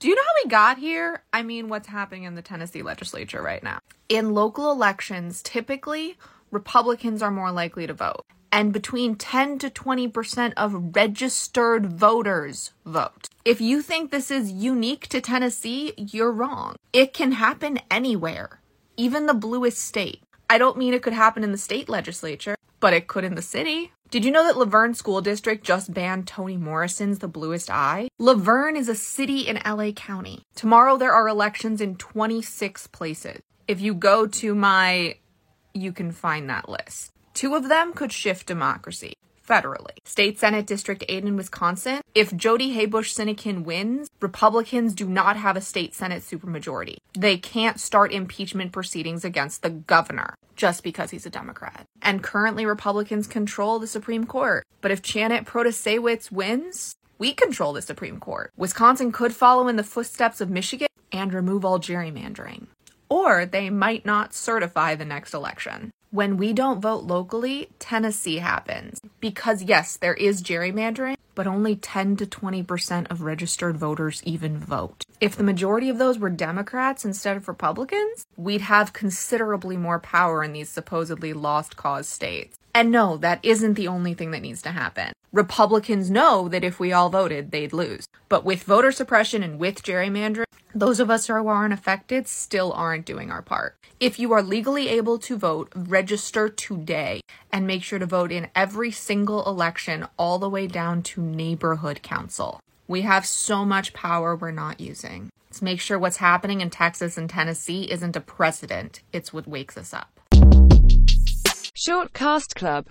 Do you know how we got here? I mean, what's happening in the Tennessee legislature right now? In local elections, typically, Republicans are more likely to vote. And between 10 to 20% of registered voters vote. If you think this is unique to Tennessee, you're wrong. It can happen anywhere, even the bluest state. I don't mean it could happen in the state legislature, but it could in the city. Did you know that La Verne School District just banned Toni Morrison's The Bluest Eye? La Verne is a city in LA County. Tomorrow there are elections in 26 places. If you go to my, you can find that list. Two of them could shift democracy federally. State Senate District 8 in Wisconsin. If Jodi Habush Sinykin wins, Republicans do not have a state Senate supermajority. They can't start impeachment proceedings against the governor just because he's a Democrat. And currently, Republicans control the Supreme Court. But if Janet Protasiewicz wins, we control the Supreme Court. Wisconsin could follow in the footsteps of Michigan and remove all gerrymandering. Or they might not certify the next election. When we don't vote locally, Tennessee happens. Because yes, there is gerrymandering, but only 10 to 20% of registered voters even vote. If the majority of those were Democrats instead of Republicans, we'd have considerably more power in these supposedly lost cause states. And no, that isn't the only thing that needs to happen. Republicans know that if we all voted, they'd lose. But with voter suppression and with gerrymandering, those of us who aren't affected still aren't doing our part. If you are legally able to vote, register today and make sure to vote in every single election, all the way down to neighborhood council. We have so much power we're not using. Let's make sure what's happening in Texas and Tennessee isn't a precedent, it's what wakes us up. Short Cast Club